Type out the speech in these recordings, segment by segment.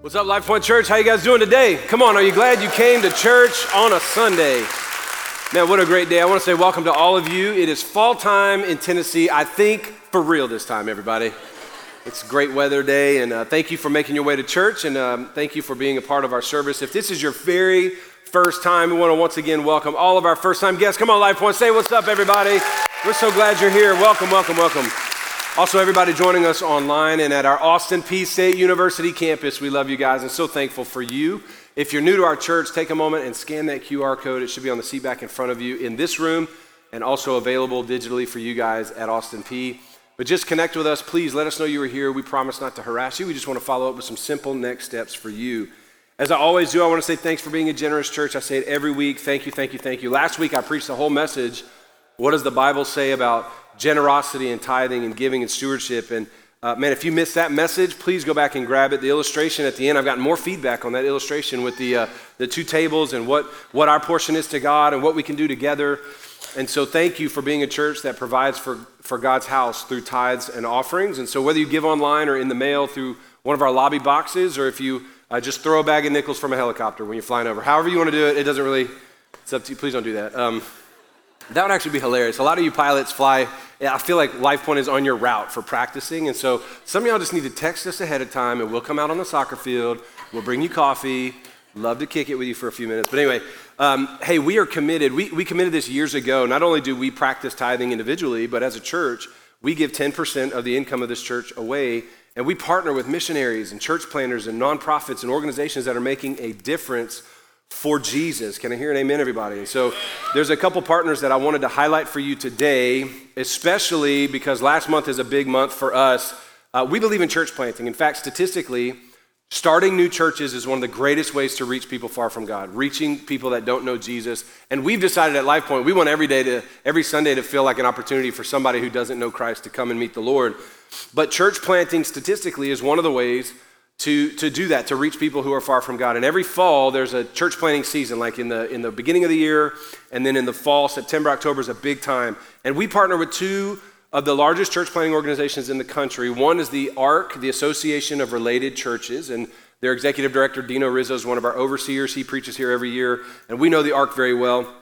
What's up, Life Point Church? How you guys doing today? Come on, are you glad you came to church on a Sunday? Man, what a great day. I want to say welcome to all of you. It is fall time in Tennessee. I think for real this time, everybody. It's a great weather day, and uh, thank you for making your way to church, and um, thank you for being a part of our service. If this is your very first time, we want to once again welcome all of our first time guests. Come on, Life Point, say what's up, everybody. We're so glad you're here. Welcome, welcome, welcome. Also, everybody joining us online and at our Austin Peay State University campus, we love you guys and so thankful for you. If you're new to our church, take a moment and scan that QR code. It should be on the seat back in front of you in this room and also available digitally for you guys at Austin Peay. But just connect with us, please. Let us know you were here. We promise not to harass you. We just want to follow up with some simple next steps for you. As I always do, I want to say thanks for being a generous church. I say it every week. Thank you, thank you, thank you. Last week, I preached the whole message. What does the Bible say about generosity and tithing and giving and stewardship. And uh, man, if you missed that message, please go back and grab it. The illustration at the end, I've gotten more feedback on that illustration with the, uh, the two tables and what, what our portion is to God and what we can do together. And so, thank you for being a church that provides for, for God's house through tithes and offerings. And so, whether you give online or in the mail through one of our lobby boxes, or if you uh, just throw a bag of nickels from a helicopter when you're flying over, however you want to do it, it doesn't really, it's up to you. Please don't do that. Um, that would actually be hilarious. A lot of you pilots fly, I feel like LifePoint is on your route for practicing. And so some of y'all just need to text us ahead of time and we'll come out on the soccer field. We'll bring you coffee. Love to kick it with you for a few minutes. But anyway, um, hey, we are committed. We, we committed this years ago. Not only do we practice tithing individually, but as a church, we give 10% of the income of this church away. And we partner with missionaries and church planters and nonprofits and organizations that are making a difference for Jesus. Can I hear an amen, everybody? So there's a couple partners that I wanted to highlight for you today, especially because last month is a big month for us. Uh, we believe in church planting. In fact, statistically, starting new churches is one of the greatest ways to reach people far from God, reaching people that don't know Jesus. And we've decided at LifePoint, we want every day to, every Sunday to feel like an opportunity for somebody who doesn't know Christ to come and meet the Lord. But church planting statistically is one of the ways to, to do that, to reach people who are far from God. And every fall, there's a church planting season, like in the, in the beginning of the year, and then in the fall, September, October is a big time. And we partner with two of the largest church planting organizations in the country. One is the ARC, the Association of Related Churches, and their executive director, Dino Rizzo, is one of our overseers. He preaches here every year, and we know the ARC very well.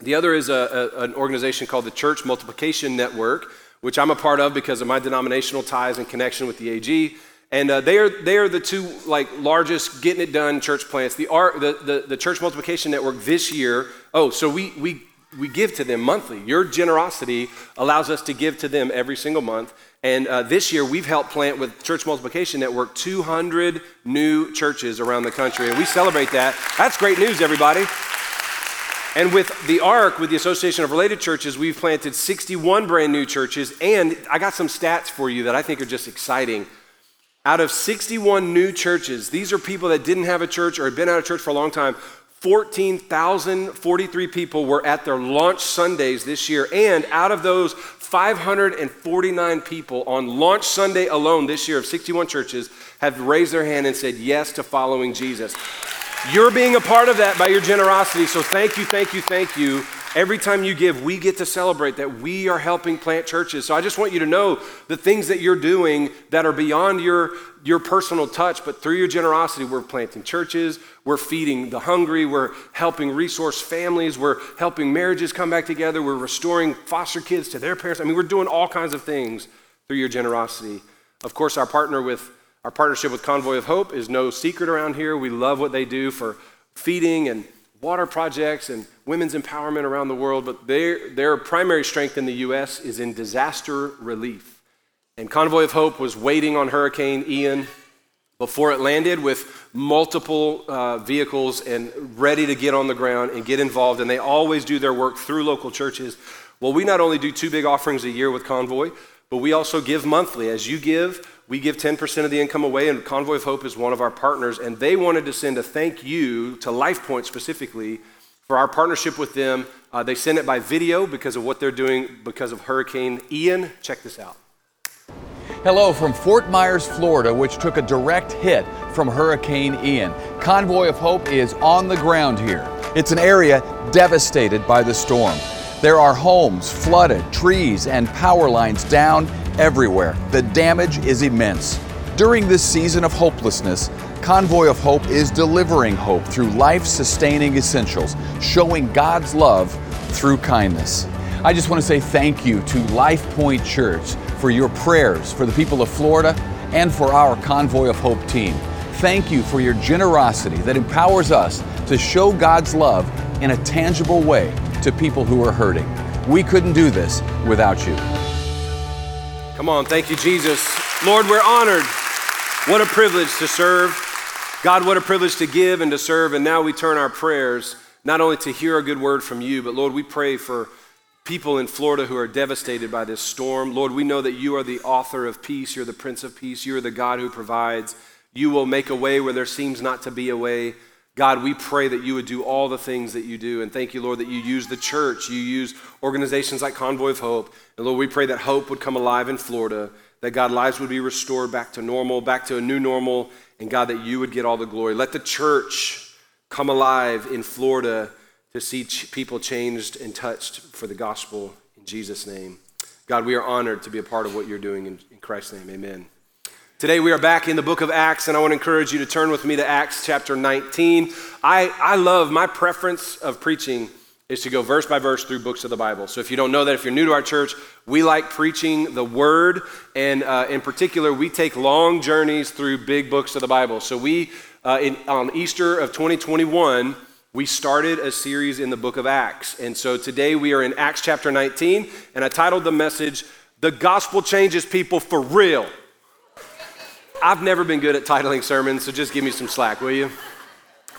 The other is a, a, an organization called the Church Multiplication Network, which I'm a part of because of my denominational ties and connection with the AG. And uh, they, are, they are the two like largest getting it done church plants. The, the, the, the Church Multiplication Network this year, oh, so we, we, we give to them monthly. Your generosity allows us to give to them every single month. And uh, this year, we've helped plant with Church Multiplication Network 200 new churches around the country. And we celebrate that. That's great news, everybody. And with the ARC, with the Association of Related Churches, we've planted 61 brand new churches. And I got some stats for you that I think are just exciting. Out of 61 new churches, these are people that didn't have a church or had been out of church for a long time. 14,043 people were at their launch Sundays this year. And out of those, 549 people on launch Sunday alone this year of 61 churches have raised their hand and said yes to following Jesus. You're being a part of that by your generosity. So thank you, thank you, thank you. Every time you give, we get to celebrate that we are helping plant churches. So I just want you to know the things that you're doing that are beyond your, your personal touch, but through your generosity, we're planting churches, we're feeding the hungry, we're helping resource families, we're helping marriages come back together, we're restoring foster kids to their parents. I mean, we're doing all kinds of things through your generosity. Of course, our partner with our partnership with Convoy of Hope is no secret around here. We love what they do for feeding and water projects and women's empowerment around the world, but their, their primary strength in the U.S. is in disaster relief. And Convoy of Hope was waiting on Hurricane Ian before it landed with multiple uh, vehicles and ready to get on the ground and get involved. And they always do their work through local churches. Well, we not only do two big offerings a year with Convoy, but we also give monthly. As you give, we give 10% of the income away, and Convoy of Hope is one of our partners. And they wanted to send a thank you to LifePoint specifically for our partnership with them. Uh, they sent it by video because of what they're doing because of Hurricane Ian. Check this out. Hello from Fort Myers, Florida, which took a direct hit from Hurricane Ian. Convoy of Hope is on the ground here. It's an area devastated by the storm. There are homes flooded, trees and power lines down everywhere. The damage is immense. During this season of hopelessness, Convoy of Hope is delivering hope through life sustaining essentials, showing God's love through kindness. I just want to say thank you to Life Point Church for your prayers for the people of Florida and for our Convoy of Hope team. Thank you for your generosity that empowers us to show God's love in a tangible way to people who are hurting. We couldn't do this without you. Come on, thank you, Jesus. Lord, we're honored. What a privilege to serve. God, what a privilege to give and to serve. And now we turn our prayers not only to hear a good word from you, but Lord, we pray for people in Florida who are devastated by this storm. Lord, we know that you are the author of peace. You're the Prince of Peace. You're the God who provides. You will make a way where there seems not to be a way. God, we pray that you would do all the things that you do. And thank you, Lord, that you use the church. You use organizations like Convoy of Hope. And Lord, we pray that hope would come alive in Florida, that God, lives would be restored back to normal, back to a new normal. And God, that you would get all the glory. Let the church come alive in Florida to see ch- people changed and touched for the gospel in Jesus' name. God, we are honored to be a part of what you're doing in, in Christ's name. Amen. Today we are back in the book of Acts, and I want to encourage you to turn with me to Acts chapter 19. I, I love my preference of preaching is to go verse by verse through books of the Bible. So if you don't know that, if you're new to our church, we like preaching the Word, and uh, in particular, we take long journeys through big books of the Bible. So we, uh, in, on Easter of 2021, we started a series in the book of Acts. And so today we are in Acts chapter 19, and I titled the message, The Gospel Changes People for Real. I've never been good at titling sermons, so just give me some slack, will you?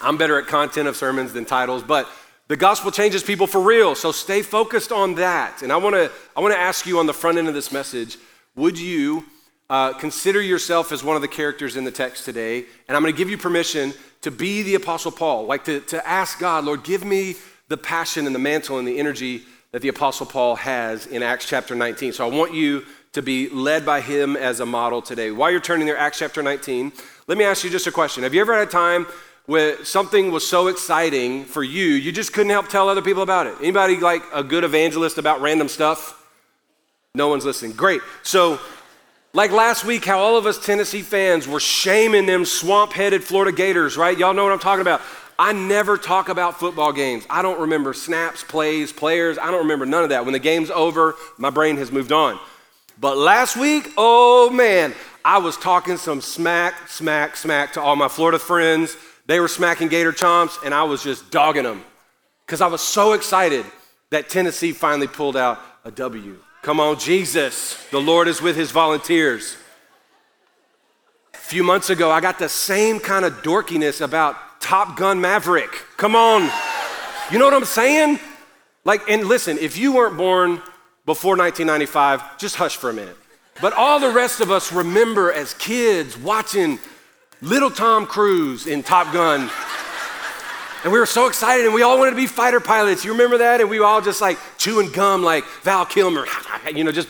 I'm better at content of sermons than titles, but the gospel changes people for real, so stay focused on that. And I wanna, I wanna ask you on the front end of this message would you uh, consider yourself as one of the characters in the text today? And I'm gonna give you permission to be the Apostle Paul, like to, to ask God, Lord, give me the passion and the mantle and the energy that the Apostle Paul has in Acts chapter 19. So I want you to be led by him as a model today. While you're turning there, Acts chapter 19, let me ask you just a question. Have you ever had a time where something was so exciting for you, you just couldn't help tell other people about it? Anybody like a good evangelist about random stuff? No one's listening. Great. So like last week, how all of us Tennessee fans were shaming them swamp headed Florida Gators, right? Y'all know what I'm talking about. I never talk about football games. I don't remember snaps, plays, players. I don't remember none of that. When the game's over, my brain has moved on. But last week, oh man, I was talking some smack, smack, smack to all my Florida friends. They were smacking Gator chomps, and I was just dogging them because I was so excited that Tennessee finally pulled out a W. Come on, Jesus. The Lord is with his volunteers. A few months ago, I got the same kind of dorkiness about Top Gun Maverick. Come on. You know what I'm saying? Like, and listen, if you weren't born before 1995, just hush for a minute. But all the rest of us remember as kids watching little Tom Cruise in Top Gun and we were so excited, and we all wanted to be fighter pilots. You remember that? And we were all just like chewing gum like Val Kilmer, you know, just.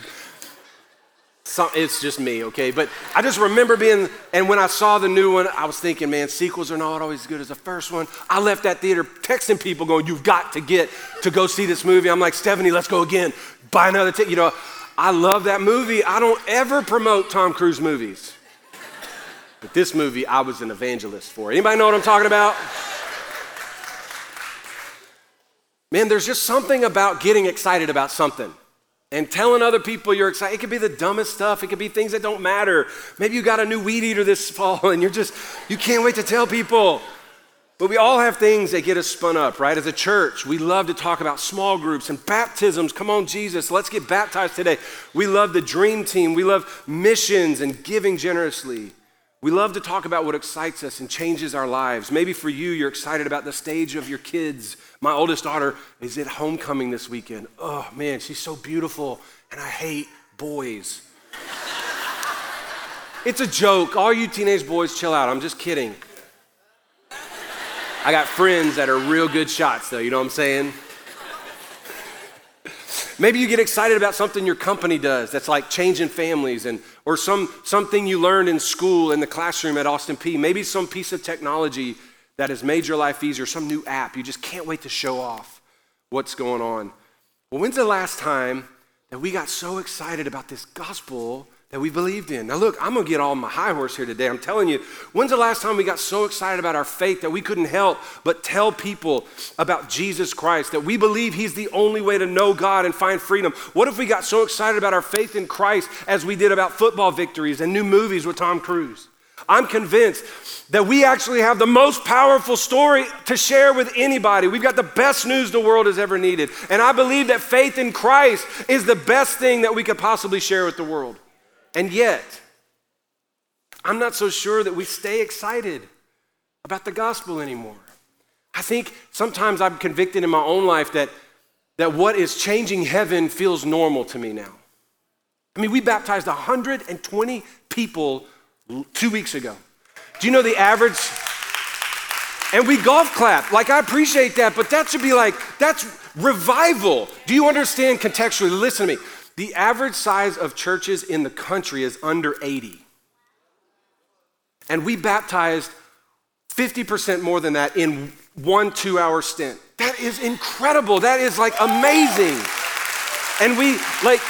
Some, it's just me, okay? But I just remember being, and when I saw the new one, I was thinking, man, sequels are not always as good as the first one. I left that theater texting people going, you've got to get to go see this movie. I'm like, Stephanie, let's go again. Buy another ticket. You know, I love that movie. I don't ever promote Tom Cruise movies. But this movie, I was an evangelist for. Anybody know what I'm talking about? Man, there's just something about getting excited about something and telling other people you're excited. It could be the dumbest stuff, it could be things that don't matter. Maybe you got a new weed eater this fall and you're just, you can't wait to tell people. But we all have things that get us spun up, right? As a church, we love to talk about small groups and baptisms. Come on, Jesus, let's get baptized today. We love the dream team. We love missions and giving generously. We love to talk about what excites us and changes our lives. Maybe for you, you're excited about the stage of your kids. My oldest daughter is at homecoming this weekend. Oh man, she's so beautiful, and I hate boys. it's a joke. All you teenage boys, chill out. I'm just kidding. I got friends that are real good shots, though, you know what I'm saying? Maybe you get excited about something your company does that's like changing families and or some something you learned in school in the classroom at Austin Peay. Maybe some piece of technology that has made your life easier, some new app. You just can't wait to show off what's going on. Well, when's the last time that we got so excited about this gospel that we believed in. Now, look, I'm gonna get all my high horse here today. I'm telling you, when's the last time we got so excited about our faith that we couldn't help but tell people about Jesus Christ, that we believe He's the only way to know God and find freedom? What if we got so excited about our faith in Christ as we did about football victories and new movies with Tom Cruise? I'm convinced that we actually have the most powerful story to share with anybody. We've got the best news the world has ever needed. And I believe that faith in Christ is the best thing that we could possibly share with the world. And yet, I'm not so sure that we stay excited about the gospel anymore. I think sometimes I'm convicted in my own life that, that what is changing heaven feels normal to me now. I mean, we baptized 120 people two weeks ago. Do you know the average? And we golf clap. Like, I appreciate that, but that should be like, that's revival. Do you understand contextually? Listen to me. The average size of churches in the country is under 80. And we baptized 50% more than that in one two hour stint. That is incredible. That is like amazing. And we, like,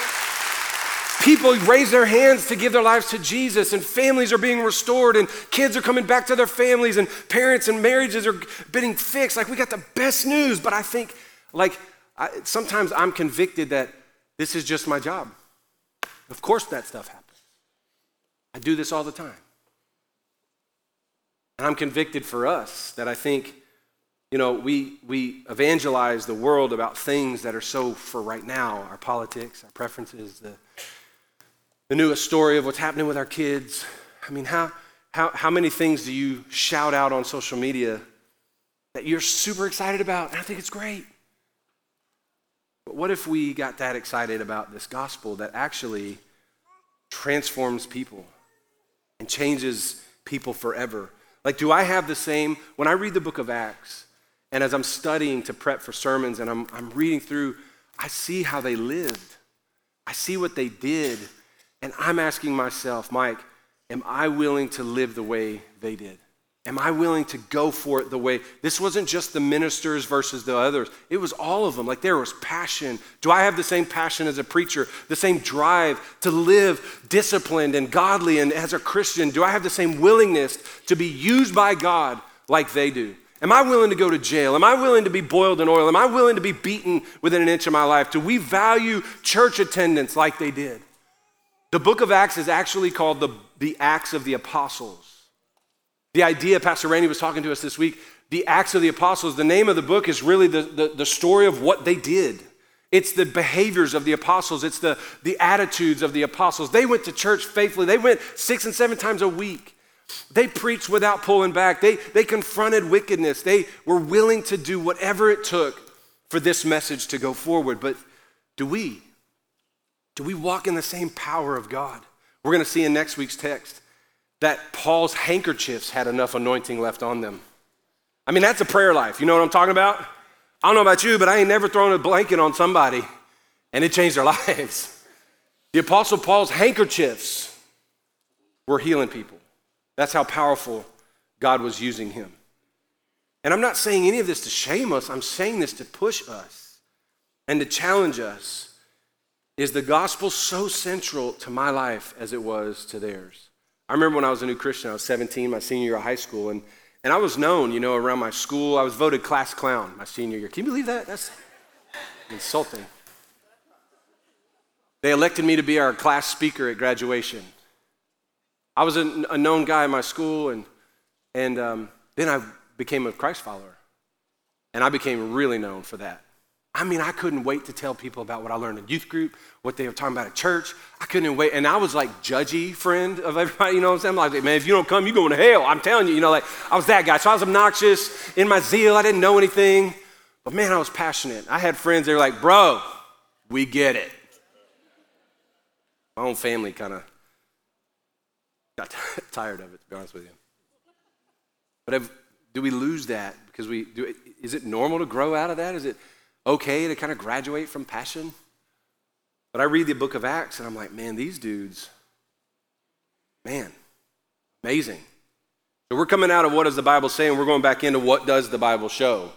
people raise their hands to give their lives to Jesus, and families are being restored, and kids are coming back to their families, and parents and marriages are getting fixed. Like, we got the best news, but I think, like, I, sometimes I'm convicted that this is just my job. Of course, that stuff happens. I do this all the time. And I'm convicted for us that I think, you know, we, we evangelize the world about things that are so for right now our politics, our preferences, the, the newest story of what's happening with our kids. I mean, how, how, how many things do you shout out on social media that you're super excited about? And I think it's great. But what if we got that excited about this gospel that actually transforms people and changes people forever? Like, do I have the same? When I read the book of Acts, and as I'm studying to prep for sermons and I'm, I'm reading through, I see how they lived. I see what they did. And I'm asking myself, Mike, am I willing to live the way they did? Am I willing to go for it the way? This wasn't just the ministers versus the others. It was all of them. Like there was passion. Do I have the same passion as a preacher? The same drive to live disciplined and godly and as a Christian? Do I have the same willingness to be used by God like they do? Am I willing to go to jail? Am I willing to be boiled in oil? Am I willing to be beaten within an inch of my life? Do we value church attendance like they did? The book of Acts is actually called the, the Acts of the Apostles. The idea, Pastor Randy was talking to us this week, the Acts of the Apostles, the name of the book is really the, the, the story of what they did. It's the behaviors of the apostles. It's the, the attitudes of the apostles. They went to church faithfully. They went six and seven times a week. They preached without pulling back. They, they confronted wickedness. They were willing to do whatever it took for this message to go forward. But do we? Do we walk in the same power of God? We're going to see in next week's text that Paul's handkerchiefs had enough anointing left on them. I mean, that's a prayer life. You know what I'm talking about? I don't know about you, but I ain't never thrown a blanket on somebody and it changed their lives. The Apostle Paul's handkerchiefs were healing people. That's how powerful God was using him. And I'm not saying any of this to shame us, I'm saying this to push us and to challenge us. Is the gospel so central to my life as it was to theirs? I remember when I was a new Christian, I was 17, my senior year of high school, and, and I was known, you know, around my school. I was voted class clown my senior year. Can you believe that? That's insulting. They elected me to be our class speaker at graduation. I was a, a known guy in my school, and, and um, then I became a Christ follower. And I became really known for that. I mean, I couldn't wait to tell people about what I learned in youth group, what they were talking about at church. I couldn't wait. And I was like judgy friend of everybody, you know what I'm saying? I'm like, man, if you don't come, you're going to hell. I'm telling you, you know, like I was that guy. So I was obnoxious in my zeal. I didn't know anything. But man, I was passionate. I had friends, they were like, bro, we get it. My own family kind of got tired of it, to be honest with you. But have, do we lose that because we do? Is it normal to grow out of that? Is it okay to kind of graduate from passion. But I read the book of Acts and I'm like, man, these dudes, man, amazing. So we're coming out of what does the Bible say, and we're going back into what does the Bible show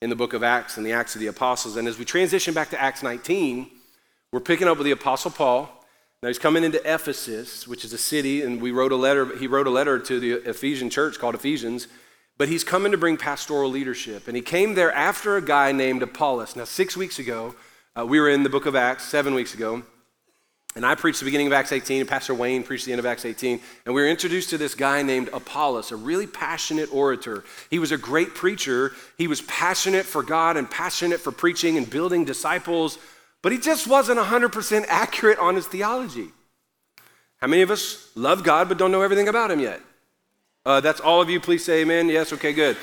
in the book of Acts and the Acts of the Apostles. And as we transition back to Acts 19, we're picking up with the Apostle Paul. Now he's coming into Ephesus, which is a city, and we wrote a letter. He wrote a letter to the Ephesian church called Ephesians, but he's coming to bring pastoral leadership. And he came there after a guy named Apollos. Now, six weeks ago, uh, we were in the book of Acts, seven weeks ago, and I preached the beginning of Acts 18, and Pastor Wayne preached the end of Acts 18. And we were introduced to this guy named Apollos, a really passionate orator. He was a great preacher. He was passionate for God and passionate for preaching and building disciples, but he just wasn't 100% accurate on his theology. How many of us love God but don't know everything about him yet? Uh, that's all of you. Please say amen. Yes, okay, good.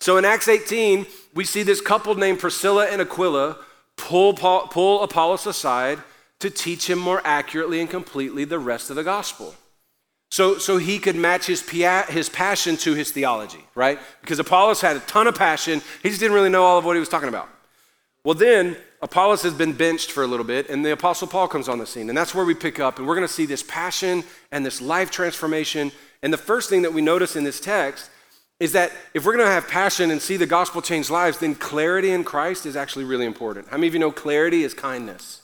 So in Acts 18, we see this couple named Priscilla and Aquila pull, Paul, pull Apollos aside to teach him more accurately and completely the rest of the gospel. So, so he could match his, his passion to his theology, right? Because Apollos had a ton of passion. He just didn't really know all of what he was talking about. Well, then Apollos has been benched for a little bit, and the Apostle Paul comes on the scene. And that's where we pick up, and we're going to see this passion and this life transformation. And the first thing that we notice in this text is that if we're going to have passion and see the gospel change lives, then clarity in Christ is actually really important. How many of you know clarity is kindness?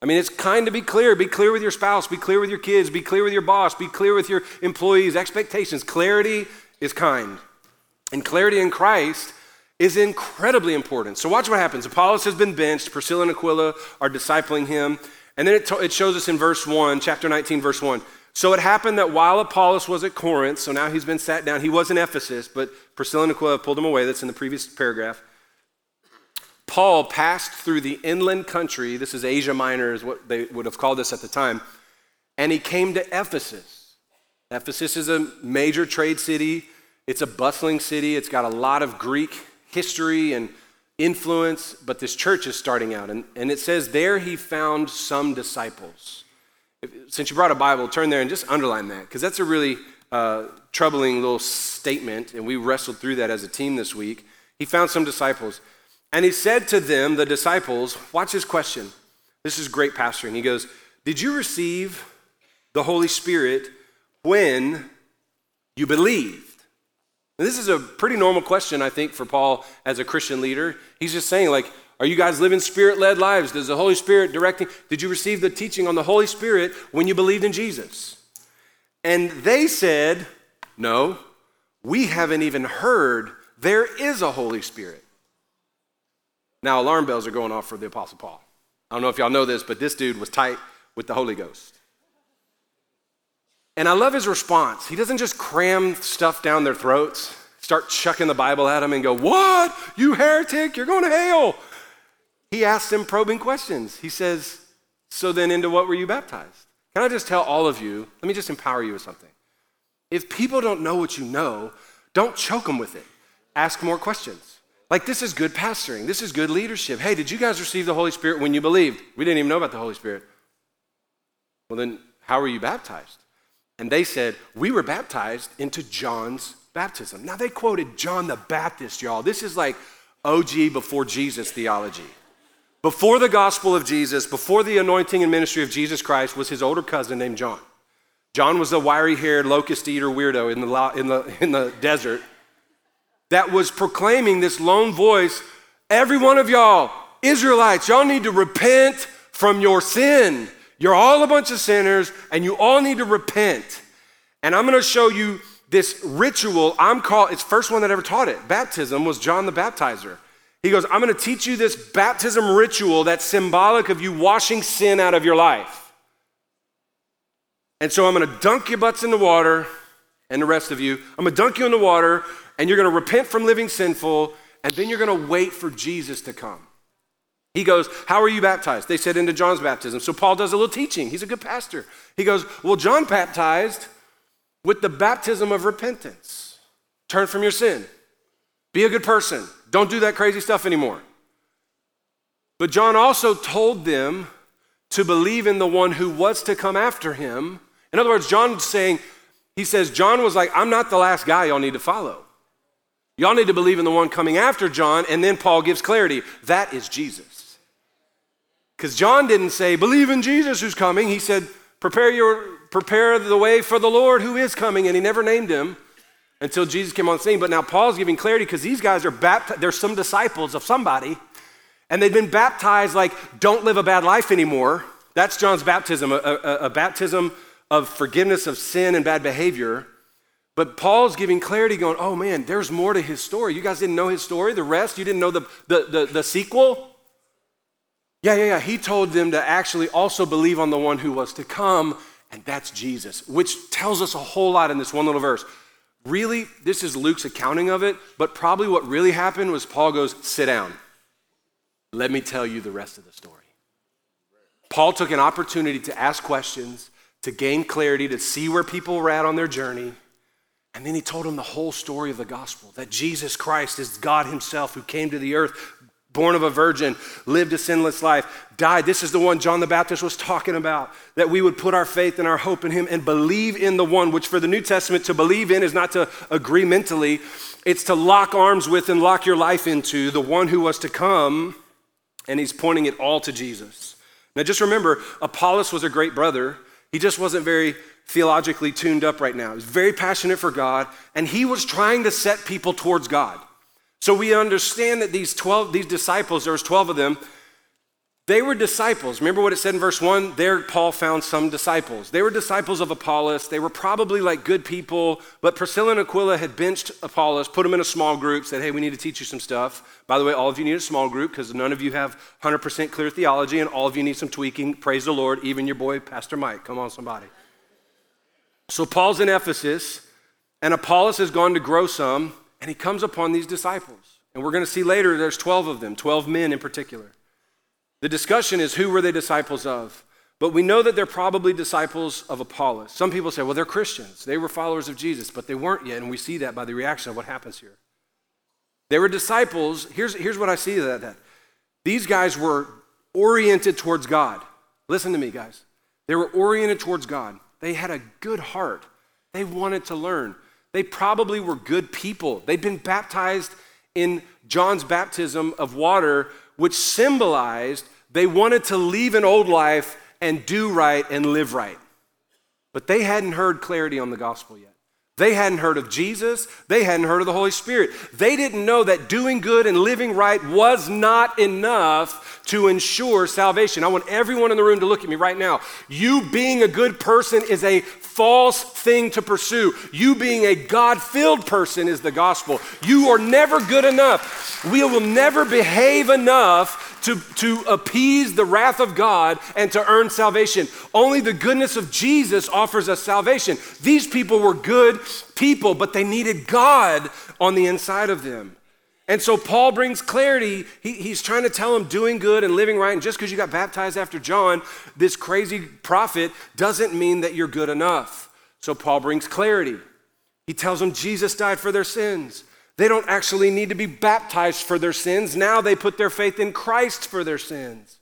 I mean, it's kind to be clear. Be clear with your spouse, be clear with your kids, be clear with your boss, be clear with your employees' expectations. Clarity is kind. And clarity in Christ is incredibly important. So, watch what happens. Apollos has been benched, Priscilla and Aquila are discipling him. And then it, to- it shows us in verse 1, chapter 19, verse 1. So it happened that while Apollos was at Corinth, so now he's been sat down, he was in Ephesus, but Priscilla and Aquila pulled him away. That's in the previous paragraph. Paul passed through the inland country. This is Asia Minor, is what they would have called this at the time. And he came to Ephesus. Ephesus is a major trade city, it's a bustling city, it's got a lot of Greek history and influence, but this church is starting out. And, and it says, There he found some disciples. If, since you brought a Bible, turn there and just underline that, because that's a really uh, troubling little statement. And we wrestled through that as a team this week. He found some disciples. And he said to them, the disciples, watch his question. This is great pastoring. He goes, Did you receive the Holy Spirit when you believed? And this is a pretty normal question, I think, for Paul as a Christian leader. He's just saying, like, are you guys living spirit led lives? Does the Holy Spirit directing? Did you receive the teaching on the Holy Spirit when you believed in Jesus? And they said, No, we haven't even heard there is a Holy Spirit. Now, alarm bells are going off for the Apostle Paul. I don't know if y'all know this, but this dude was tight with the Holy Ghost. And I love his response. He doesn't just cram stuff down their throats, start chucking the Bible at them and go, What? You heretic, you're going to hell. He asks them probing questions. He says, So then, into what were you baptized? Can I just tell all of you, let me just empower you with something. If people don't know what you know, don't choke them with it. Ask more questions. Like, this is good pastoring. This is good leadership. Hey, did you guys receive the Holy Spirit when you believed? We didn't even know about the Holy Spirit. Well, then, how were you baptized? And they said, We were baptized into John's baptism. Now, they quoted John the Baptist, y'all. This is like OG before Jesus theology. Before the gospel of Jesus, before the anointing and ministry of Jesus Christ, was his older cousin named John. John was a wiry haired locust eater weirdo in the, in, the, in the desert that was proclaiming this lone voice every one of y'all, Israelites, y'all need to repent from your sin. You're all a bunch of sinners and you all need to repent. And I'm going to show you this ritual. I'm called, it's first one that ever taught it. Baptism was John the Baptizer. He goes, I'm going to teach you this baptism ritual that's symbolic of you washing sin out of your life. And so I'm going to dunk your butts in the water, and the rest of you. I'm going to dunk you in the water and you're going to repent from living sinful, and then you're going to wait for Jesus to come. He goes, How are you baptized? They said into John's baptism. So Paul does a little teaching. He's a good pastor. He goes, Well, John baptized with the baptism of repentance. Turn from your sin. Be a good person. Don't do that crazy stuff anymore. But John also told them to believe in the one who was to come after him. In other words, John's saying, he says, John was like, I'm not the last guy y'all need to follow. Y'all need to believe in the one coming after John, and then Paul gives clarity. That is Jesus. Because John didn't say, believe in Jesus who's coming. He said, prepare, your, prepare the way for the Lord who is coming, and he never named him until Jesus came on the scene. But now Paul's giving clarity because these guys are baptized, they're some disciples of somebody, and they've been baptized like, don't live a bad life anymore. That's John's baptism, a, a, a baptism of forgiveness of sin and bad behavior. But Paul's giving clarity, going, oh man, there's more to his story. You guys didn't know his story, the rest? You didn't know the, the, the, the sequel? Yeah, yeah, yeah. He told them to actually also believe on the one who was to come, and that's Jesus, which tells us a whole lot in this one little verse. Really, this is Luke's accounting of it, but probably what really happened was Paul goes, sit down. Let me tell you the rest of the story. Paul took an opportunity to ask questions, to gain clarity, to see where people were at on their journey. And then he told them the whole story of the gospel that Jesus Christ is God Himself who came to the earth, born of a virgin, lived a sinless life, died. This is the one John the Baptist was talking about, that we would put our faith and our hope in him and believe in the one, which for the New Testament, to believe in is not to agree mentally, it's to lock arms with and lock your life into the one who was to come, and he's pointing it all to Jesus. Now just remember, Apollos was a great brother. He just wasn't very theologically tuned up right now. He was very passionate for God, and he was trying to set people towards God. So we understand that these 12, these disciples, there was 12 of them, they were disciples. Remember what it said in verse 1? There, Paul found some disciples. They were disciples of Apollos. They were probably like good people, but Priscilla and Aquila had benched Apollos, put him in a small group, said, Hey, we need to teach you some stuff. By the way, all of you need a small group because none of you have 100% clear theology and all of you need some tweaking. Praise the Lord, even your boy, Pastor Mike. Come on, somebody. So Paul's in Ephesus, and Apollos has gone to grow some and he comes upon these disciples. And we're going to see later there's 12 of them, 12 men in particular. The discussion is who were they disciples of? But we know that they're probably disciples of Apollos. Some people say, well, they're Christians. They were followers of Jesus, but they weren't yet. And we see that by the reaction of what happens here. They were disciples. Here's, here's what I see that, that. These guys were oriented towards God. Listen to me, guys. They were oriented towards God. They had a good heart. They wanted to learn. They probably were good people. They'd been baptized in John's baptism of water, which symbolized they wanted to leave an old life and do right and live right. But they hadn't heard clarity on the gospel yet. They hadn't heard of Jesus. They hadn't heard of the Holy Spirit. They didn't know that doing good and living right was not enough to ensure salvation. I want everyone in the room to look at me right now. You being a good person is a false thing to pursue. You being a God filled person is the gospel. You are never good enough. We will never behave enough to, to appease the wrath of God and to earn salvation. Only the goodness of Jesus offers us salvation. These people were good people, but they needed God on the inside of them. And so Paul brings clarity. He, he's trying to tell them doing good and living right. And just because you got baptized after John, this crazy prophet, doesn't mean that you're good enough. So Paul brings clarity. He tells them Jesus died for their sins. They don't actually need to be baptized for their sins. Now they put their faith in Christ for their sins.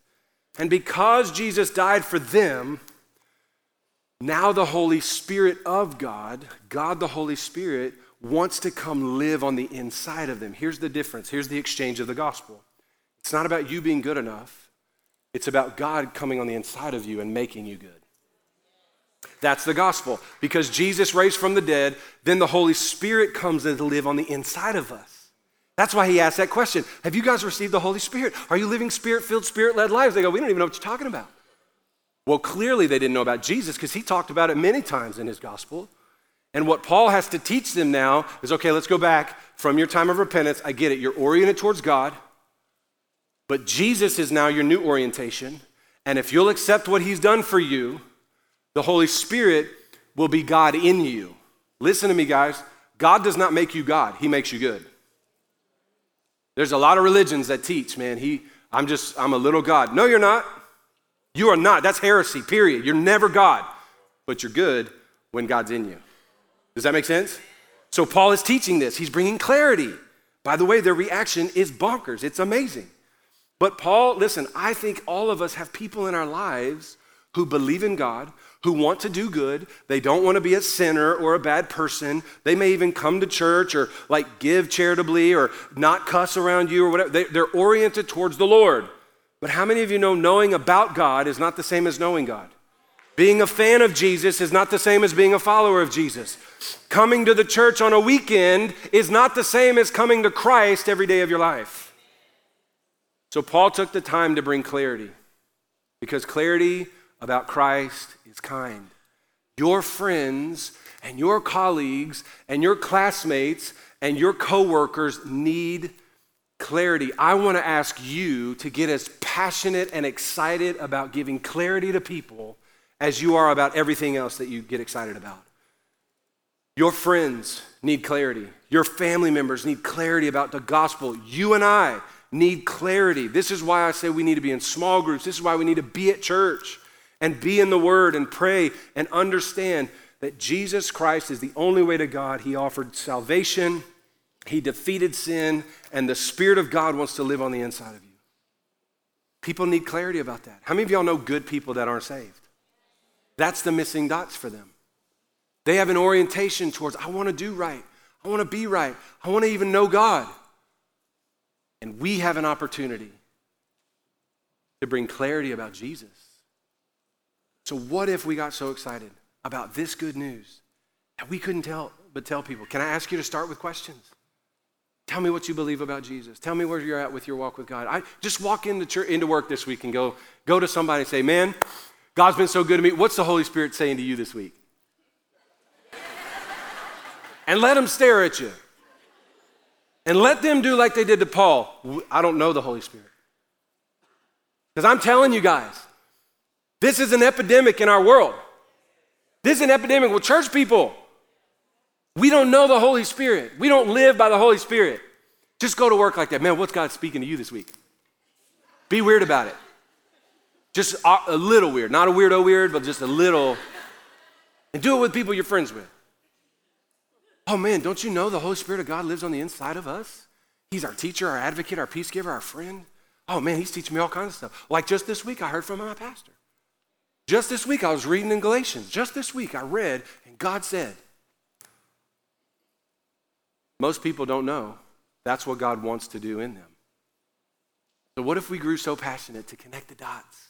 And because Jesus died for them, now the Holy Spirit of God, God the Holy Spirit, wants to come live on the inside of them. Here's the difference. Here's the exchange of the gospel. It's not about you being good enough, it's about God coming on the inside of you and making you good. That's the gospel. Because Jesus raised from the dead, then the Holy Spirit comes in to live on the inside of us. That's why he asked that question Have you guys received the Holy Spirit? Are you living spirit filled, spirit led lives? They go, We don't even know what you're talking about. Well, clearly they didn't know about Jesus because he talked about it many times in his gospel. And what Paul has to teach them now is okay, let's go back from your time of repentance. I get it. You're oriented towards God, but Jesus is now your new orientation. And if you'll accept what he's done for you, the Holy Spirit will be God in you. Listen to me, guys. God does not make you God, he makes you good. There's a lot of religions that teach, man, he I'm just I'm a little God. No, you're not. You are not. That's heresy, period. You're never God, but you're good when God's in you. Does that make sense? So Paul is teaching this. He's bringing clarity. By the way, their reaction is bonkers. It's amazing. But Paul, listen, I think all of us have people in our lives who believe in God, who want to do good. They don't want to be a sinner or a bad person. They may even come to church or like give charitably or not cuss around you or whatever. They, are oriented towards the Lord. But how many of you know knowing about God is not the same as knowing God? Being a fan of Jesus is not the same as being a follower of Jesus. Coming to the church on a weekend is not the same as coming to Christ every day of your life. So Paul took the time to bring clarity because clarity about Christ is kind. Your friends and your colleagues and your classmates and your coworkers need clarity. I want to ask you to get as passionate and excited about giving clarity to people as you are about everything else that you get excited about. Your friends need clarity. Your family members need clarity about the gospel. You and I need clarity. This is why I say we need to be in small groups. This is why we need to be at church and be in the Word and pray and understand that Jesus Christ is the only way to God. He offered salvation, He defeated sin, and the Spirit of God wants to live on the inside of you. People need clarity about that. How many of y'all know good people that aren't saved? That's the missing dots for them. They have an orientation towards, I want to do right. I want to be right. I want to even know God. And we have an opportunity to bring clarity about Jesus. So, what if we got so excited about this good news that we couldn't tell but tell people? Can I ask you to start with questions? Tell me what you believe about Jesus. Tell me where you're at with your walk with God. I just walk into church, into work this week and go go to somebody and say, "Man, God's been so good to me. What's the Holy Spirit saying to you this week?" and let them stare at you. And let them do like they did to Paul. I don't know the Holy Spirit. Because I'm telling you guys, this is an epidemic in our world. This is an epidemic with church people. We don't know the Holy Spirit. We don't live by the Holy Spirit. Just go to work like that. Man, what's God speaking to you this week? Be weird about it. Just a little weird. Not a weirdo weird, but just a little. And do it with people you're friends with. Oh man, don't you know the Holy Spirit of God lives on the inside of us? He's our teacher, our advocate, our peace giver, our friend. Oh man, he's teaching me all kinds of stuff. Like just this week, I heard from my pastor. Just this week, I was reading in Galatians. Just this week, I read, and God said, most people don't know that's what God wants to do in them. So, what if we grew so passionate to connect the dots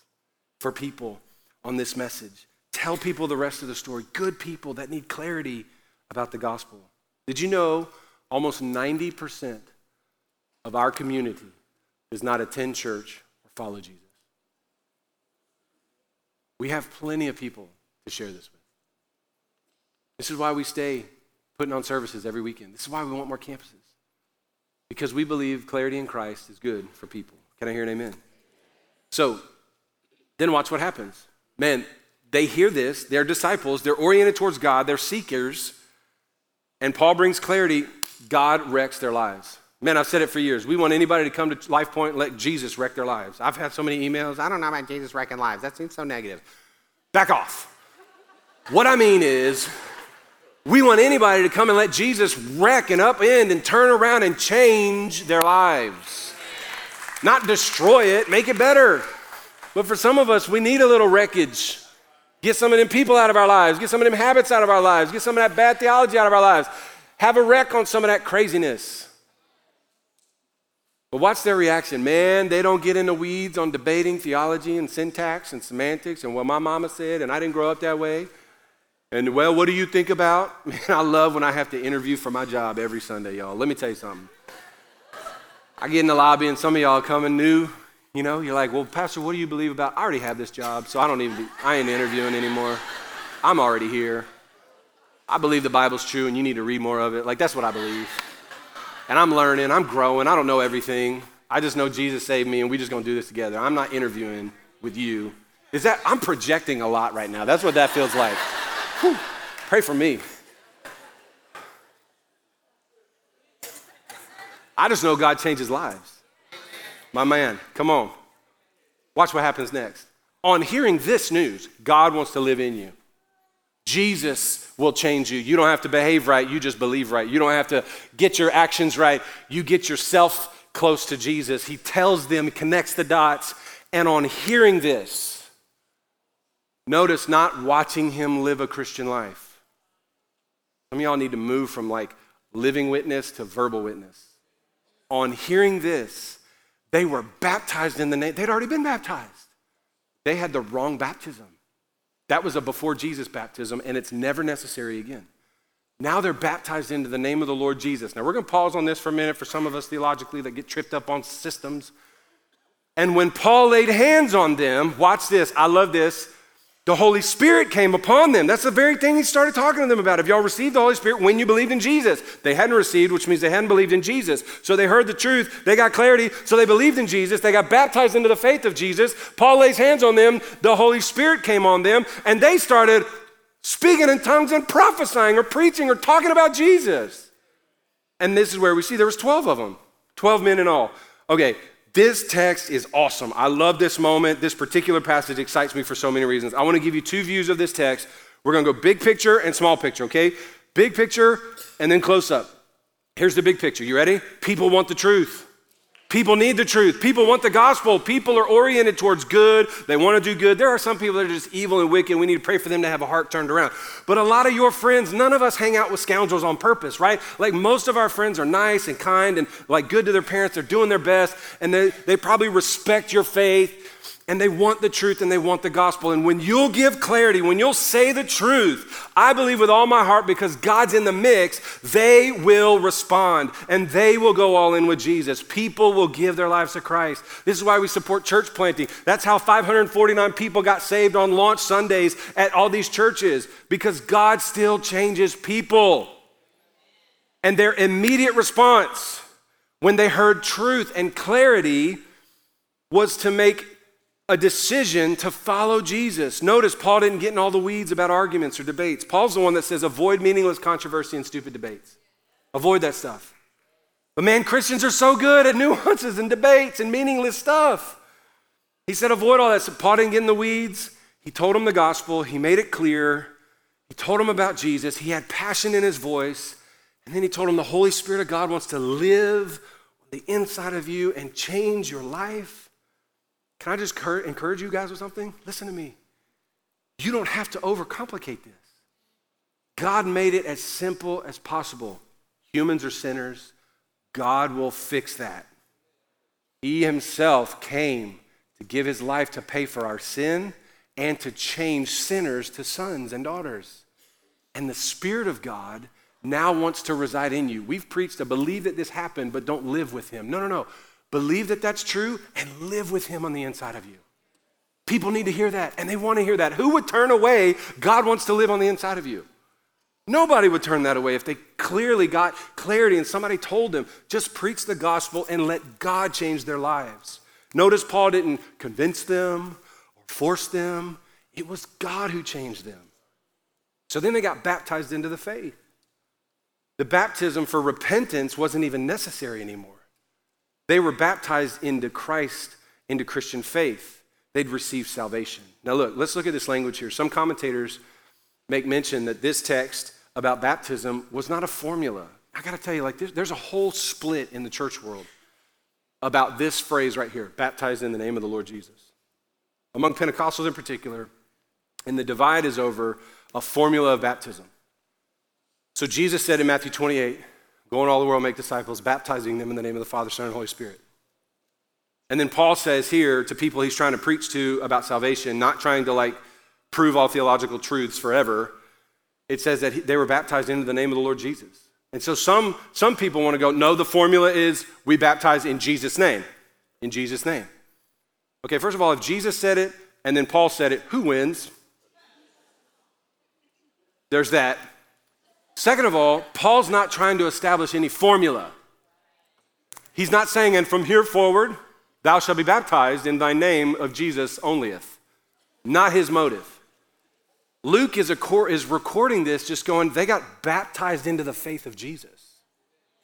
for people on this message? Tell people the rest of the story. Good people that need clarity about the gospel. Did you know almost 90% of our community does not attend church or follow Jesus? We have plenty of people to share this with. This is why we stay putting on services every weekend. This is why we want more campuses. Because we believe clarity in Christ is good for people. Can I hear an amen? So, then watch what happens. Man, they hear this, they're disciples, they're oriented towards God, they're seekers, and Paul brings clarity God wrecks their lives. Man, I've said it for years. We want anybody to come to Life Point and let Jesus wreck their lives. I've had so many emails. I don't know about Jesus wrecking lives. That seems so negative. Back off. What I mean is, we want anybody to come and let Jesus wreck and upend and turn around and change their lives. Not destroy it, make it better. But for some of us, we need a little wreckage. Get some of them people out of our lives. Get some of them habits out of our lives. Get some of that bad theology out of our lives. Have a wreck on some of that craziness. But watch their reaction? Man, they don't get in the weeds on debating theology and syntax and semantics and what my mama said, and I didn't grow up that way. And well, what do you think about? Man, I love when I have to interview for my job every Sunday, y'all. Let me tell you something. I get in the lobby and some of y'all coming new you know, you're like, well, Pastor, what do you believe about? I already have this job, so I don't even, I ain't interviewing anymore. I'm already here. I believe the Bible's true and you need to read more of it. Like, that's what I believe. And I'm learning, I'm growing, I don't know everything. I just know Jesus saved me and we're just gonna do this together. I'm not interviewing with you. Is that, I'm projecting a lot right now. That's what that feels like. Pray for me. I just know God changes lives. My man, come on. Watch what happens next. On hearing this news, God wants to live in you. Jesus will change you. You don't have to behave right, you just believe right. You don't have to get your actions right, you get yourself close to Jesus. He tells them, connects the dots, and on hearing this, notice not watching him live a Christian life. Some of y'all need to move from like living witness to verbal witness. On hearing this, they were baptized in the name, they'd already been baptized. They had the wrong baptism. That was a before Jesus baptism, and it's never necessary again. Now they're baptized into the name of the Lord Jesus. Now we're going to pause on this for a minute for some of us theologically that get tripped up on systems. And when Paul laid hands on them, watch this, I love this. The Holy Spirit came upon them. That's the very thing he started talking to them about. Have y'all received the Holy Spirit when you believed in Jesus? They hadn't received, which means they hadn't believed in Jesus. So they heard the truth, they got clarity, so they believed in Jesus, they got baptized into the faith of Jesus. Paul lays hands on them, the Holy Spirit came on them, and they started speaking in tongues and prophesying or preaching or talking about Jesus. And this is where we see there was 12 of them, 12 men in all. Okay, this text is awesome. I love this moment. This particular passage excites me for so many reasons. I want to give you two views of this text. We're going to go big picture and small picture, okay? Big picture and then close up. Here's the big picture. You ready? People want the truth. People need the truth. People want the gospel. People are oriented towards good. They want to do good. There are some people that are just evil and wicked. We need to pray for them to have a heart turned around. But a lot of your friends, none of us hang out with scoundrels on purpose, right? Like most of our friends are nice and kind and like good to their parents. They're doing their best and they, they probably respect your faith and they want the truth and they want the gospel. And when you'll give clarity, when you'll say the truth, I believe with all my heart because God's in the mix, they will respond and they will go all in with Jesus. People will give their lives to Christ. This is why we support church planting. That's how 549 people got saved on launch Sundays at all these churches because God still changes people. And their immediate response when they heard truth and clarity was to make a decision to follow Jesus. Notice Paul didn't get in all the weeds about arguments or debates. Paul's the one that says avoid meaningless controversy and stupid debates. Avoid that stuff. But man, Christians are so good at nuances and debates and meaningless stuff. He said avoid all that. So Paul didn't get in the weeds. He told him the gospel. He made it clear. He told him about Jesus. He had passion in his voice. And then he told him the Holy Spirit of God wants to live on the inside of you and change your life. Can I just encourage you guys with something? Listen to me. You don't have to overcomplicate this. God made it as simple as possible. Humans are sinners. God will fix that. He himself came to give his life to pay for our sin and to change sinners to sons and daughters. And the Spirit of God now wants to reside in you. We've preached to believe that this happened, but don't live with him. No, no, no. Believe that that's true and live with Him on the inside of you. People need to hear that and they want to hear that. Who would turn away? God wants to live on the inside of you. Nobody would turn that away if they clearly got clarity and somebody told them, just preach the gospel and let God change their lives. Notice Paul didn't convince them or force them, it was God who changed them. So then they got baptized into the faith. The baptism for repentance wasn't even necessary anymore. They were baptized into Christ, into Christian faith. They'd received salvation. Now, look, let's look at this language here. Some commentators make mention that this text about baptism was not a formula. I got to tell you, like, there's, there's a whole split in the church world about this phrase right here baptized in the name of the Lord Jesus. Among Pentecostals in particular, and the divide is over a formula of baptism. So Jesus said in Matthew 28, Go in all the world, make disciples, baptizing them in the name of the Father, Son, and Holy Spirit. And then Paul says here to people he's trying to preach to about salvation, not trying to like prove all theological truths forever, it says that they were baptized into the name of the Lord Jesus. And so some, some people want to go, no, the formula is we baptize in Jesus' name. In Jesus' name. Okay, first of all, if Jesus said it and then Paul said it, who wins? There's that. Second of all, Paul's not trying to establish any formula. He's not saying, and from here forward, thou shalt be baptized in thy name of Jesus onlyeth. Not his motive. Luke is, cor- is recording this just going, they got baptized into the faith of Jesus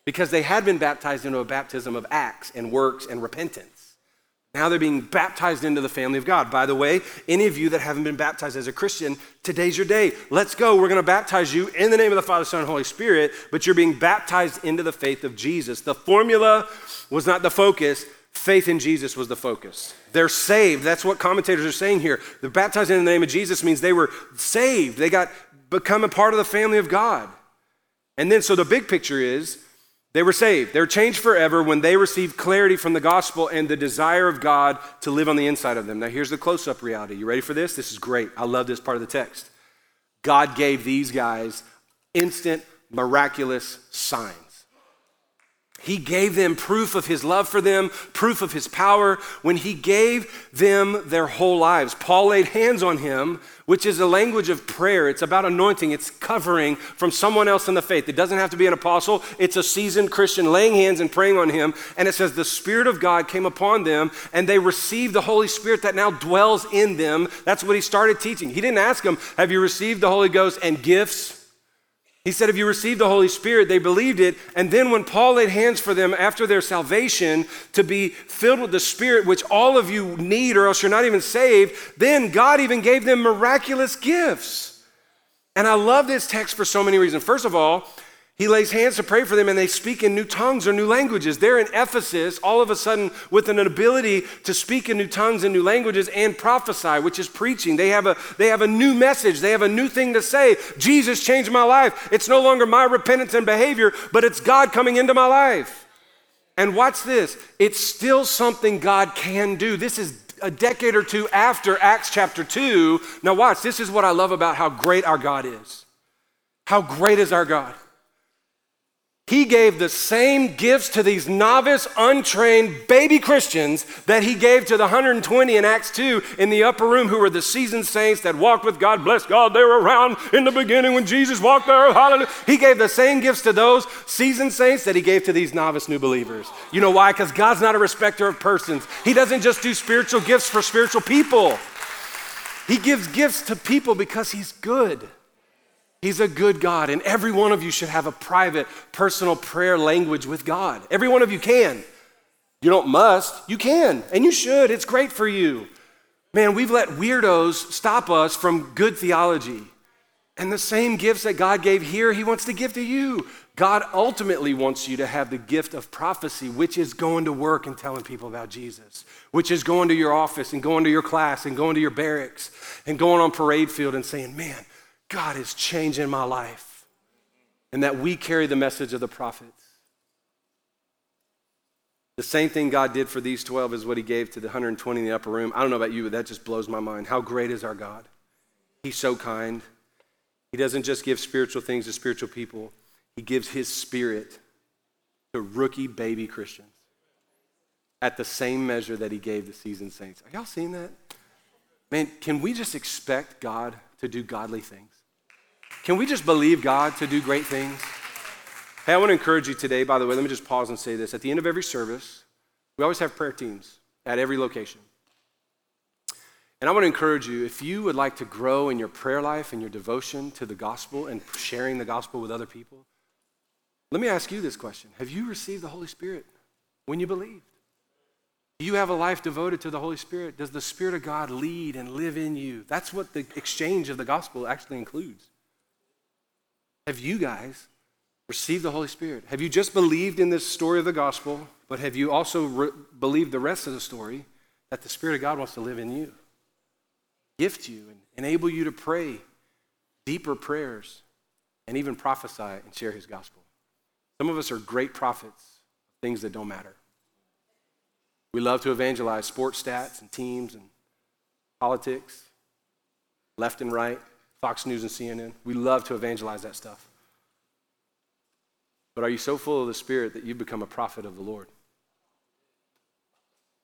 because they had been baptized into a baptism of acts and works and repentance. Now they're being baptized into the family of God. By the way, any of you that haven't been baptized as a Christian, today's your day. Let's go. We're going to baptize you in the name of the Father, Son, and Holy Spirit, but you're being baptized into the faith of Jesus. The formula was not the focus, faith in Jesus was the focus. They're saved. That's what commentators are saying here. They're baptized in the name of Jesus means they were saved. They got become a part of the family of God. And then so the big picture is they were saved. They were changed forever when they received clarity from the gospel and the desire of God to live on the inside of them. Now, here's the close up reality. You ready for this? This is great. I love this part of the text. God gave these guys instant, miraculous signs. He gave them proof of his love for them, proof of his power, when he gave them their whole lives. Paul laid hands on him, which is a language of prayer. It's about anointing, it's covering from someone else in the faith. It doesn't have to be an apostle, it's a seasoned Christian laying hands and praying on him. And it says, The Spirit of God came upon them, and they received the Holy Spirit that now dwells in them. That's what he started teaching. He didn't ask them, Have you received the Holy Ghost and gifts? He said, if you received the Holy Spirit, they believed it. And then when Paul laid hands for them after their salvation to be filled with the Spirit, which all of you need, or else you're not even saved, then God even gave them miraculous gifts. And I love this text for so many reasons. First of all, he lays hands to pray for them and they speak in new tongues or new languages. They're in Ephesus, all of a sudden, with an ability to speak in new tongues and new languages and prophesy, which is preaching. They have, a, they have a new message, they have a new thing to say. Jesus changed my life. It's no longer my repentance and behavior, but it's God coming into my life. And watch this it's still something God can do. This is a decade or two after Acts chapter 2. Now, watch, this is what I love about how great our God is. How great is our God? He gave the same gifts to these novice, untrained baby Christians that he gave to the 120 in Acts 2 in the upper room who were the seasoned saints that walked with God. Bless God, they were around in the beginning when Jesus walked there. Hallelujah. He gave the same gifts to those seasoned saints that he gave to these novice new believers. You know why? Because God's not a respecter of persons. He doesn't just do spiritual gifts for spiritual people, He gives gifts to people because He's good. He's a good God, and every one of you should have a private, personal prayer language with God. Every one of you can. You don't must, you can, and you should. It's great for you. Man, we've let weirdos stop us from good theology. And the same gifts that God gave here, He wants to give to you. God ultimately wants you to have the gift of prophecy, which is going to work and telling people about Jesus, which is going to your office and going to your class and going to your barracks and going on parade field and saying, man, God is changing my life. And that we carry the message of the prophets. The same thing God did for these 12 is what he gave to the 120 in the upper room. I don't know about you, but that just blows my mind. How great is our God? He's so kind. He doesn't just give spiritual things to spiritual people, he gives his spirit to rookie baby Christians at the same measure that he gave the seasoned saints. Are y'all seeing that? Man, can we just expect God to do godly things? Can we just believe God to do great things? Hey, I want to encourage you today, by the way, let me just pause and say this. At the end of every service, we always have prayer teams at every location. And I want to encourage you if you would like to grow in your prayer life and your devotion to the gospel and sharing the gospel with other people, let me ask you this question Have you received the Holy Spirit when you believed? Do you have a life devoted to the Holy Spirit? Does the Spirit of God lead and live in you? That's what the exchange of the gospel actually includes. Have you guys received the Holy Spirit? Have you just believed in this story of the gospel, but have you also re- believed the rest of the story that the Spirit of God wants to live in you? Gift you and enable you to pray deeper prayers and even prophesy and share his gospel. Some of us are great prophets of things that don't matter. We love to evangelize sports stats and teams and politics, left and right. Fox News and CNN. We love to evangelize that stuff. But are you so full of the Spirit that you become a prophet of the Lord?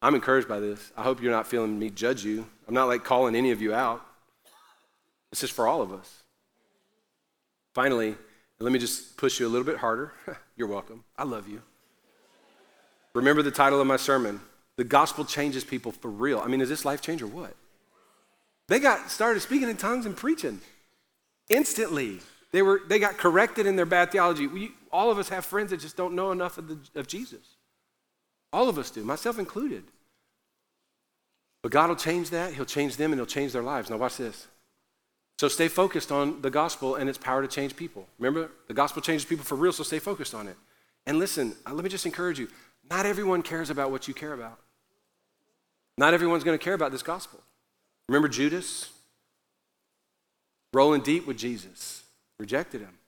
I'm encouraged by this. I hope you're not feeling me judge you. I'm not like calling any of you out. This is for all of us. Finally, let me just push you a little bit harder. you're welcome. I love you. Remember the title of my sermon The Gospel Changes People for Real. I mean, is this life change or what? They got started speaking in tongues and preaching instantly. They, were, they got corrected in their bad theology. We, all of us have friends that just don't know enough of, the, of Jesus. All of us do, myself included. But God will change that. He'll change them and He'll change their lives. Now, watch this. So, stay focused on the gospel and its power to change people. Remember, the gospel changes people for real, so stay focused on it. And listen, uh, let me just encourage you not everyone cares about what you care about. Not everyone's going to care about this gospel. Remember Judas? Rolling deep with Jesus. Rejected him.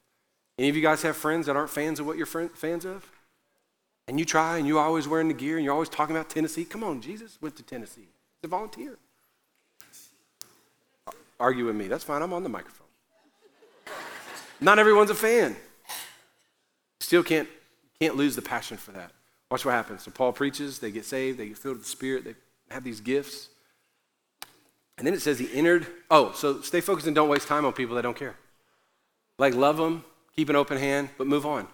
Any of you guys have friends that aren't fans of what you're fans of? And you try and you're always wearing the gear and you're always talking about Tennessee. Come on, Jesus went to Tennessee. He's a volunteer. Argue with me. That's fine. I'm on the microphone. Not everyone's a fan. Still can't Can't lose the passion for that. Watch what happens. So Paul preaches, they get saved, they get filled with the Spirit, they have these gifts. And then it says he entered. Oh, so stay focused and don't waste time on people that don't care. Like, love them, keep an open hand, but move on.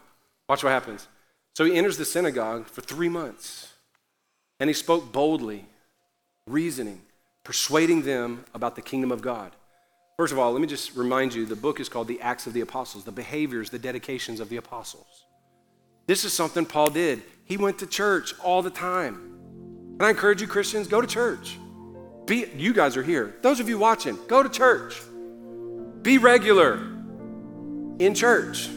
Watch what happens. So he enters the synagogue for three months, and he spoke boldly, reasoning, persuading them about the kingdom of God. First of all, let me just remind you the book is called The Acts of the Apostles, the behaviors, the dedications of the apostles. This is something Paul did. He went to church all the time. And I encourage you, Christians, go to church. Be, you guys are here. Those of you watching, go to church. Be regular in church.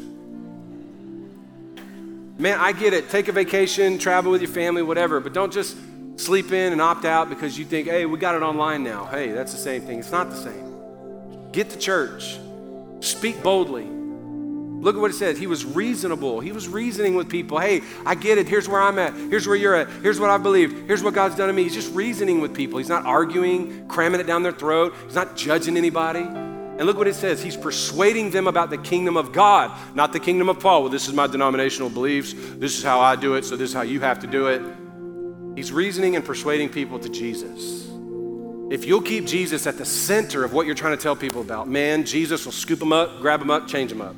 Man, I get it. Take a vacation, travel with your family, whatever, but don't just sleep in and opt out because you think, hey, we got it online now. Hey, that's the same thing. It's not the same. Get to church, speak boldly. Look at what it says. He was reasonable. He was reasoning with people. Hey, I get it. Here's where I'm at. Here's where you're at. Here's what I believe. Here's what God's done to me. He's just reasoning with people. He's not arguing, cramming it down their throat. He's not judging anybody. And look what it says. He's persuading them about the kingdom of God, not the kingdom of Paul. Well, this is my denominational beliefs. This is how I do it, so this is how you have to do it. He's reasoning and persuading people to Jesus. If you'll keep Jesus at the center of what you're trying to tell people about, man, Jesus will scoop them up, grab them up, change them up.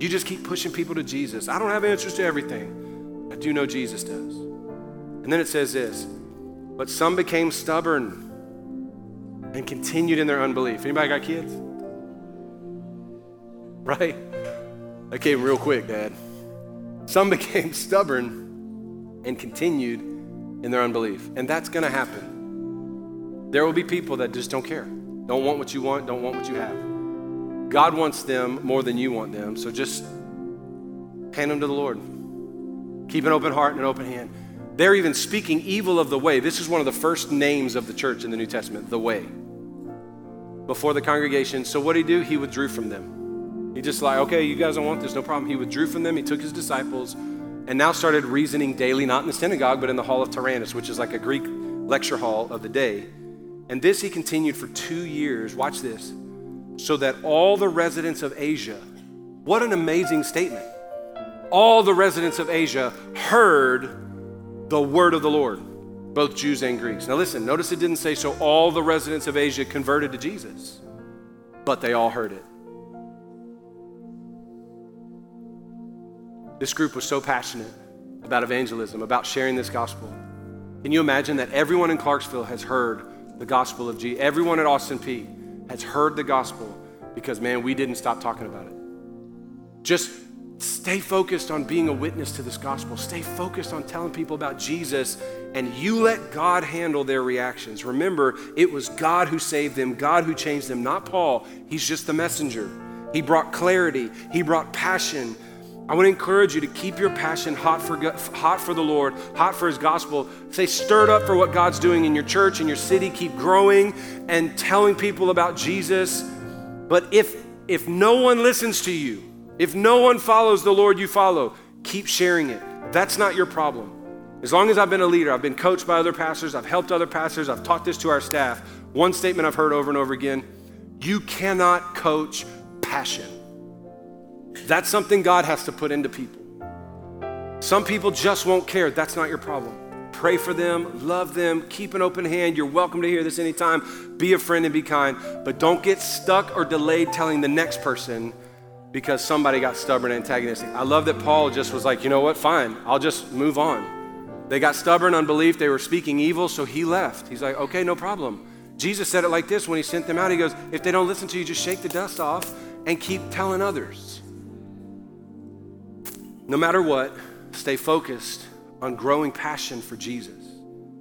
You just keep pushing people to Jesus. I don't have answers to everything. I do know Jesus does. And then it says this, but some became stubborn and continued in their unbelief. Anybody got kids? Right? That came real quick, Dad. Some became stubborn and continued in their unbelief. And that's going to happen. There will be people that just don't care, don't want what you want, don't want what you have. God wants them more than you want them, so just hand them to the Lord. Keep an open heart and an open hand. They're even speaking evil of the way. This is one of the first names of the church in the New Testament, the way. Before the congregation. So what did he do? He withdrew from them. He just like, okay, you guys don't want this, no problem. He withdrew from them. He took his disciples and now started reasoning daily, not in the synagogue, but in the hall of Tyrannus, which is like a Greek lecture hall of the day. And this he continued for two years. Watch this. So that all the residents of Asia, what an amazing statement. All the residents of Asia heard the word of the Lord, both Jews and Greeks. Now, listen, notice it didn't say so all the residents of Asia converted to Jesus, but they all heard it. This group was so passionate about evangelism, about sharing this gospel. Can you imagine that everyone in Clarksville has heard the gospel of Jesus? Everyone at Austin Peay has heard the gospel because, man, we didn't stop talking about it. Just Stay focused on being a witness to this gospel. Stay focused on telling people about Jesus, and you let God handle their reactions. Remember, it was God who saved them, God who changed them, not Paul. He's just the messenger. He brought clarity, He brought passion. I want to encourage you to keep your passion hot for, hot for the Lord, hot for His gospel. Stay stirred up for what God's doing in your church, in your city. Keep growing and telling people about Jesus. But if, if no one listens to you, if no one follows the Lord you follow, keep sharing it. That's not your problem. As long as I've been a leader, I've been coached by other pastors, I've helped other pastors, I've taught this to our staff. One statement I've heard over and over again you cannot coach passion. That's something God has to put into people. Some people just won't care. That's not your problem. Pray for them, love them, keep an open hand. You're welcome to hear this anytime. Be a friend and be kind, but don't get stuck or delayed telling the next person because somebody got stubborn and antagonistic. I love that Paul just was like, you know what, fine, I'll just move on. They got stubborn unbelief, they were speaking evil, so he left. He's like, okay, no problem. Jesus said it like this when he sent them out. He goes, if they don't listen to you, just shake the dust off and keep telling others. No matter what, stay focused on growing passion for Jesus,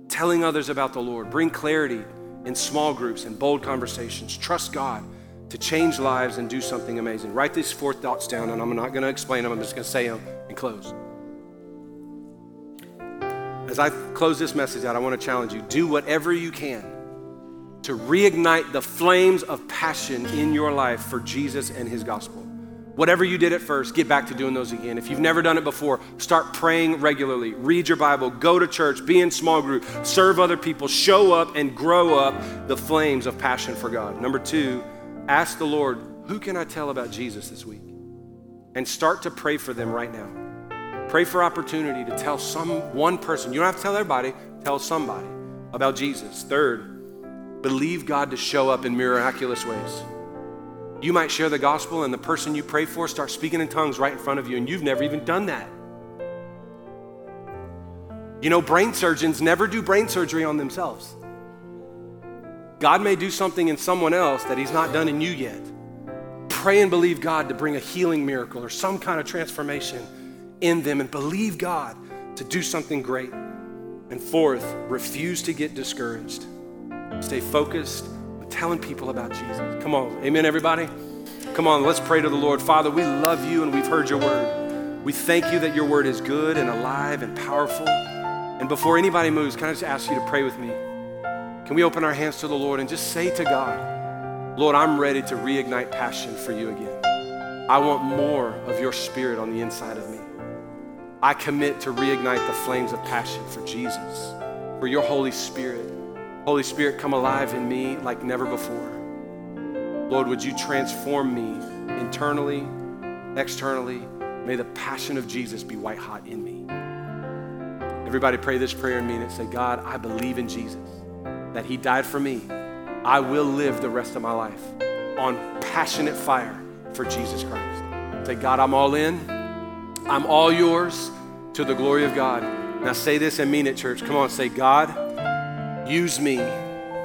telling others about the Lord, bring clarity in small groups and bold conversations, trust God to change lives and do something amazing. Write these four thoughts down, and I'm not going to explain them, I'm just going to say them and close. As I close this message out, I want to challenge you do whatever you can to reignite the flames of passion in your life for Jesus and his gospel. Whatever you did at first, get back to doing those again. If you've never done it before, start praying regularly. Read your Bible, go to church, be in small group, serve other people, show up and grow up the flames of passion for God. Number two, Ask the Lord, who can I tell about Jesus this week? And start to pray for them right now. Pray for opportunity to tell some one person. You don't have to tell everybody, tell somebody about Jesus. Third, believe God to show up in miraculous ways. You might share the gospel and the person you pray for starts speaking in tongues right in front of you, and you've never even done that. You know, brain surgeons never do brain surgery on themselves. God may do something in someone else that He's not done in you yet. Pray and believe God to bring a healing miracle or some kind of transformation in them and believe God to do something great. And fourth, refuse to get discouraged. Stay focused telling people about Jesus. Come on, amen, everybody? Come on, let's pray to the Lord. Father, we love you and we've heard your word. We thank you that your word is good and alive and powerful. And before anybody moves, can I just ask you to pray with me? Can we open our hands to the Lord and just say to God, Lord, I'm ready to reignite passion for you again. I want more of your spirit on the inside of me. I commit to reignite the flames of passion for Jesus, for your Holy Spirit. Holy Spirit, come alive in me like never before. Lord, would you transform me internally, externally? May the passion of Jesus be white hot in me. Everybody pray this prayer and mean it. Say, God, I believe in Jesus, that He died for me. I will live the rest of my life on passionate fire for Jesus Christ. Say, God, I'm all in. I'm all yours to the glory of God. Now say this and mean it, church. Come on, say, God, use me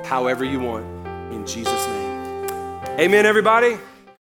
however you want. In Jesus' name. Amen, everybody.